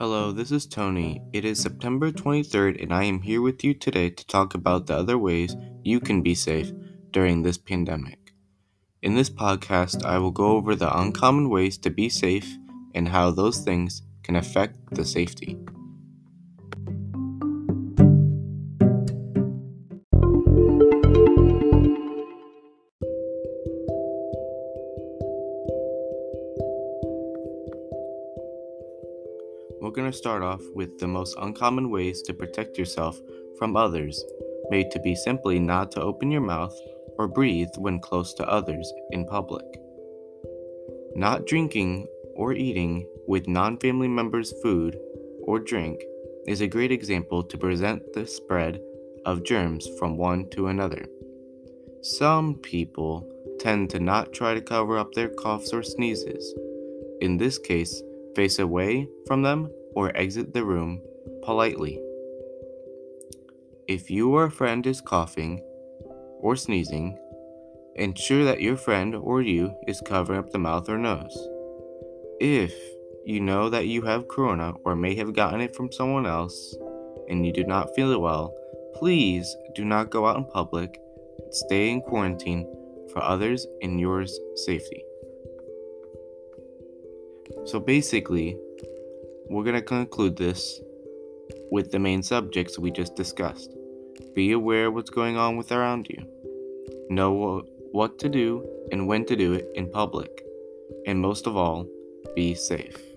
Hello, this is Tony. It is September 23rd, and I am here with you today to talk about the other ways you can be safe during this pandemic. In this podcast, I will go over the uncommon ways to be safe and how those things can affect the safety. We're going to start off with the most uncommon ways to protect yourself from others, made to be simply not to open your mouth or breathe when close to others in public. Not drinking or eating with non family members' food or drink is a great example to prevent the spread of germs from one to another. Some people tend to not try to cover up their coughs or sneezes. In this case, face away from them, or exit the room politely. If you or a friend is coughing or sneezing, ensure that your friend or you is covering up the mouth or nose. If you know that you have corona or may have gotten it from someone else and you do not feel well, please do not go out in public. Stay in quarantine for others and yours safety. So basically, we're going to conclude this with the main subjects we just discussed. Be aware of what's going on with around you. Know what to do and when to do it in public. And most of all, be safe.